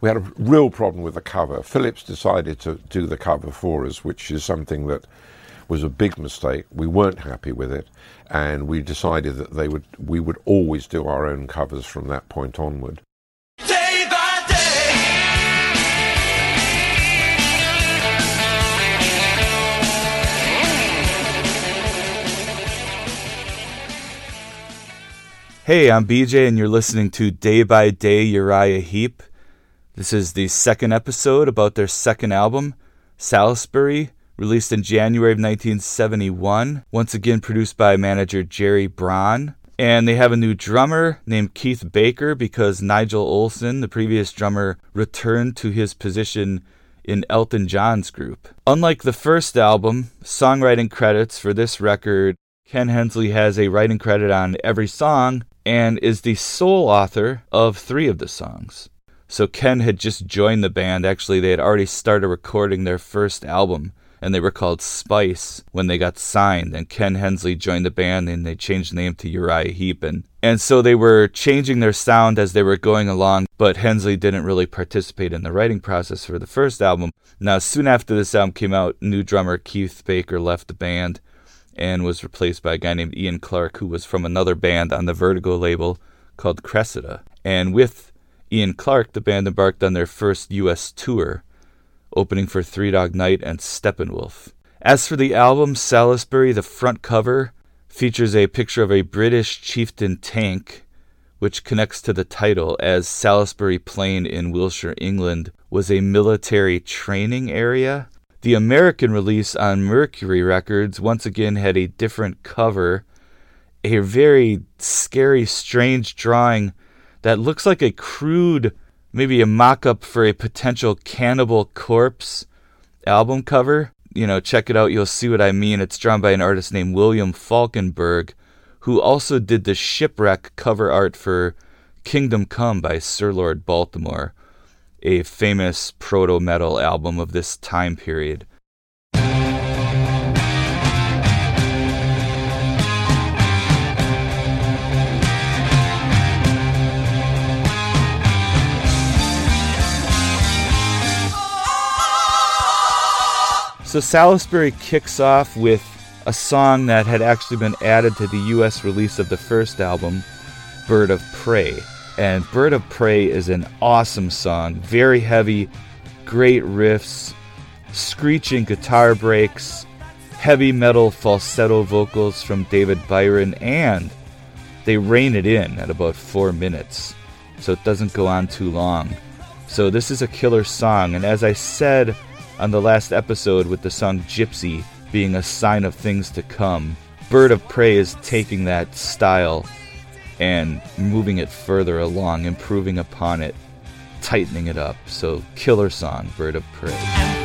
we had a real problem with the cover. Philips decided to do the cover for us, which is something that was a big mistake. We weren't happy with it, and we decided that they would we would always do our own covers from that point onward. Day by day. Hey, I'm BJ, and you're listening to Day by Day Uriah Heep. This is the second episode about their second album, Salisbury, released in January of 1971. Once again, produced by manager Gerry Bron. And they have a new drummer named Keith Baker because Nigel Olsson, the previous drummer, returned to his position in Elton John's group. Unlike the first album, songwriting credits for this record, Ken Hensley has a writing credit on every song and is the sole author of three of the songs. So Ken had just joined the band. Actually, they had already started recording their first album, and they were called Spice when they got signed. And Ken Hensley joined the band, and they changed the name to Uriah Heep. And, and so they were changing their sound as they were going along, but Hensley didn't really participate in the writing process for the first album. Now, soon after this album came out, new drummer Keith Baker left the band and was replaced by a guy named Ian Clark, who was from another band on the Vertigo label called Cressida. And with Ian Clark, the band embarked on their first U.S. tour, opening for Three Dog Night and Steppenwolf. As for the album Salisbury, the front cover features a picture of a British chieftain tank, which connects to the title, as Salisbury Plain in Wiltshire, England, was a military training area. The American release on Mercury Records once again had a different cover, a very scary, strange drawing that looks like a crude, maybe a mock up for a potential Cannibal Corpse album cover. You know, check it out, you'll see what I mean. It's drawn by an artist named William Falkenberg, who also did the Shipwreck cover art for Kingdom Come by Sir Lord Baltimore, a famous proto metal album of this time period. So Salisbury kicks off with a song that had actually been added to the US release of the first album, Bird of Prey. And Bird of Prey is an awesome song, very heavy, great riffs, screeching guitar breaks, heavy metal falsetto vocals from David Byron, and they rein it in at about four minutes, so it doesn't go on too long. So this is a killer song, and as I said on the last episode with the song Gypsy being a sign of things to come, Bird of Prey is taking that style and moving it further along, improving upon it, tightening it up. So, killer song, Bird of Prey.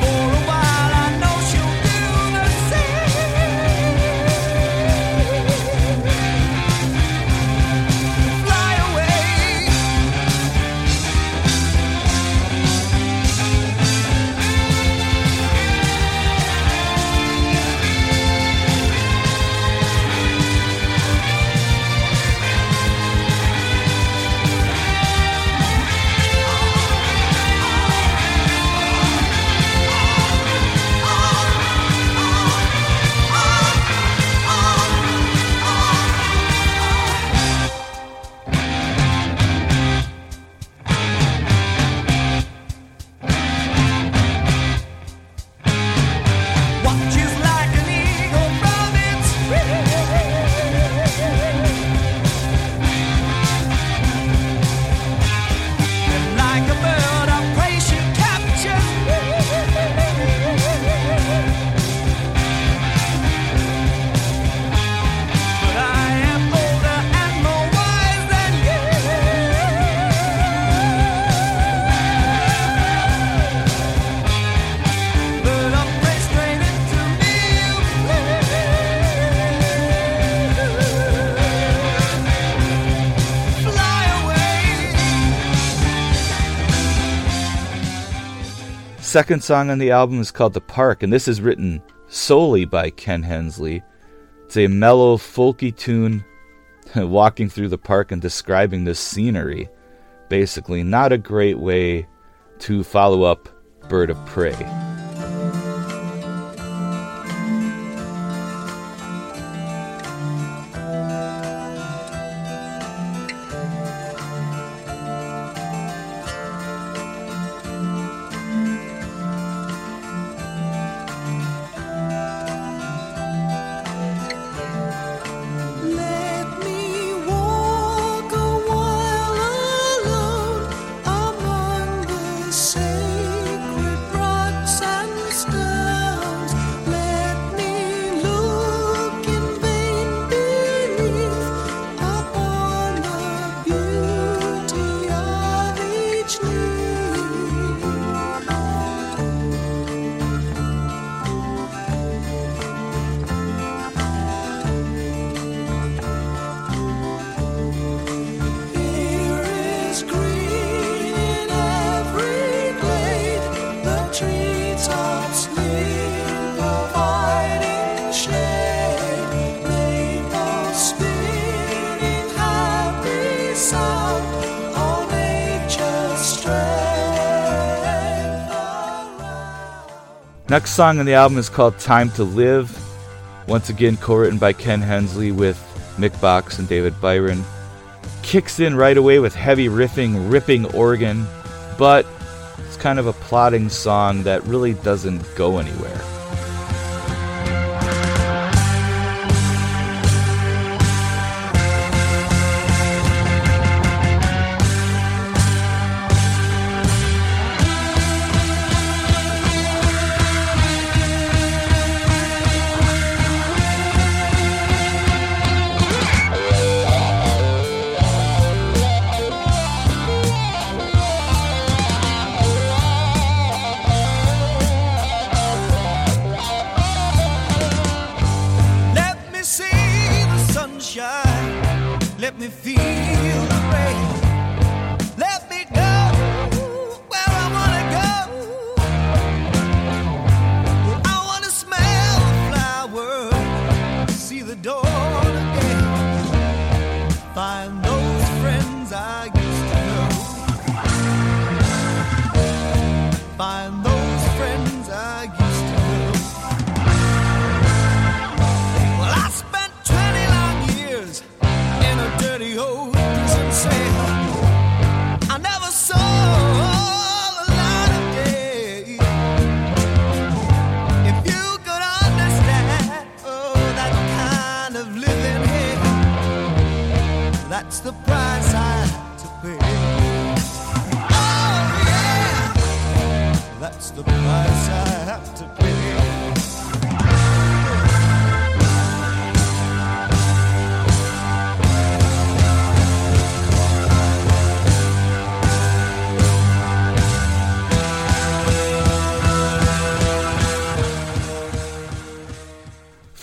Second song on the album is called The Park, and this is written solely by Ken Hensley. It's a mellow, folky tune walking through the park and describing the scenery. Basically, not a great way to follow up Bird of Prey. Next song on the album is called Time to Live. Once again, co written by Ken Hensley with Mick Box and David Byron. Kicks in right away with heavy riffing, ripping organ, but it's kind of a plodding song that really doesn't go anywhere.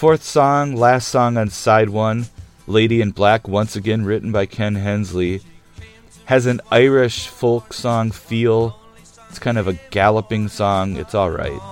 Fourth song, last song on side one, Lady in Black, once again written by Ken Hensley, has an Irish folk song feel. It's kind of a galloping song. It's alright. Hair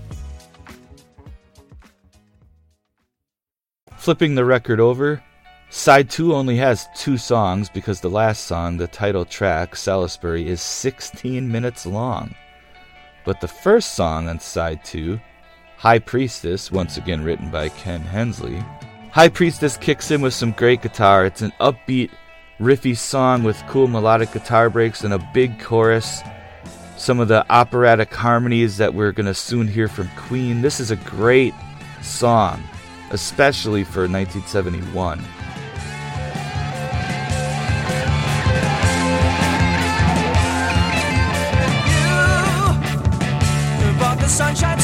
Flipping the record over, side 2 only has two songs because the last song, the title track, Salisbury, is 16 minutes long. But the first song on side 2, High Priestess, once again written by Ken Hensley, High Priestess kicks in with some great guitar. It's an upbeat, riffy song with cool melodic guitar breaks and a big chorus. Some of the operatic harmonies that we're going to soon hear from Queen. This is a great song especially for 1971. You brought the sunshine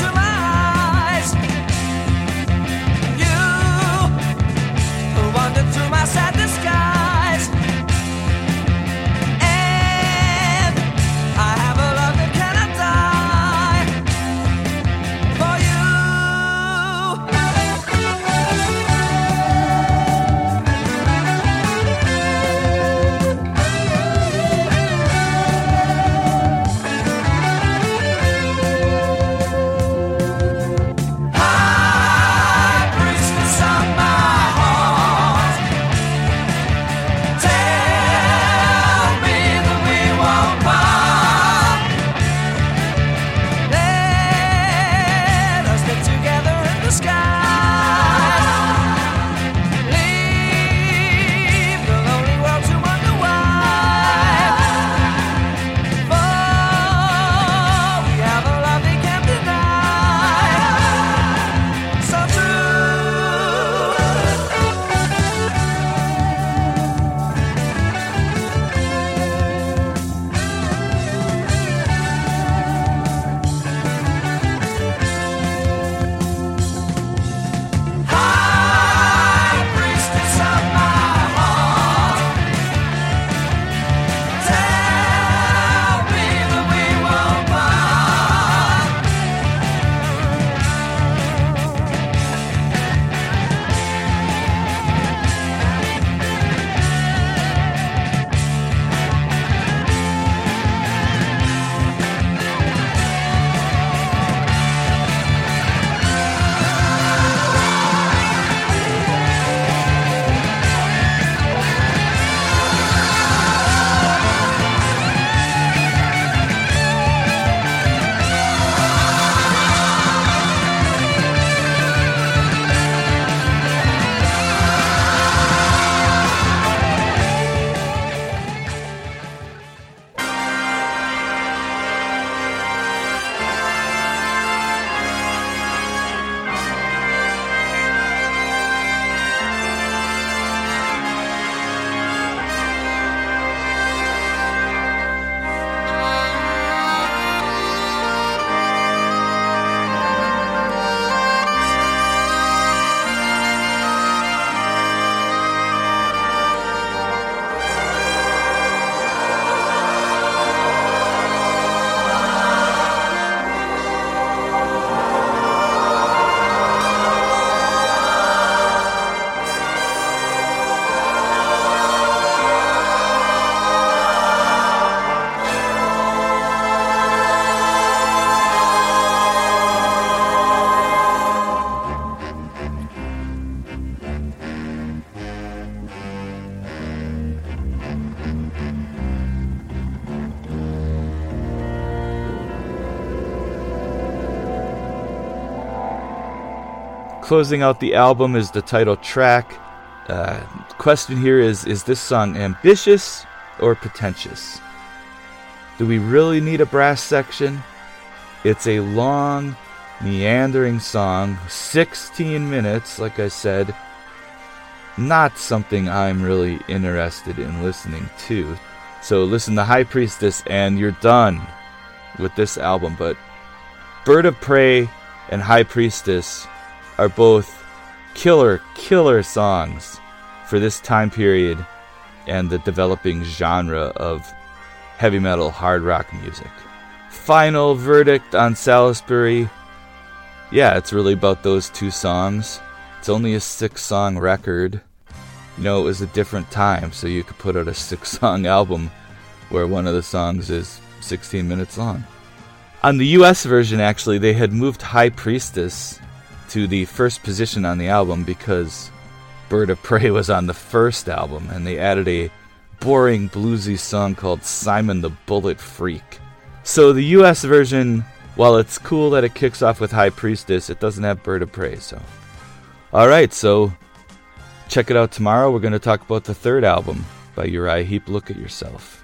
Closing out the album is the title track. Uh, question here is Is this song ambitious or pretentious? Do we really need a brass section? It's a long, meandering song, 16 minutes, like I said. Not something I'm really interested in listening to. So listen to High Priestess and you're done with this album. But Bird of Prey and High Priestess are both killer, killer songs for this time period and the developing genre of heavy metal hard rock music. Final verdict on Salisbury. Yeah, it's really about those two songs. It's only a six song record. You know, it was a different time, so you could put out a six song album where one of the songs is 16 minutes long. On the US version, actually, they had moved High Priestess to the first position on the album because Bird of Prey was on the first album, and they added a boring bluesy song called Simon the Bullet Freak. So the US version, while it's cool that it kicks off with High Priestess, it doesn't have Bird of Prey, so. Alright, so check it out tomorrow. We're going to talk about the third album by Uriah Heep, Look at Yourself.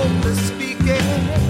hope is speaking.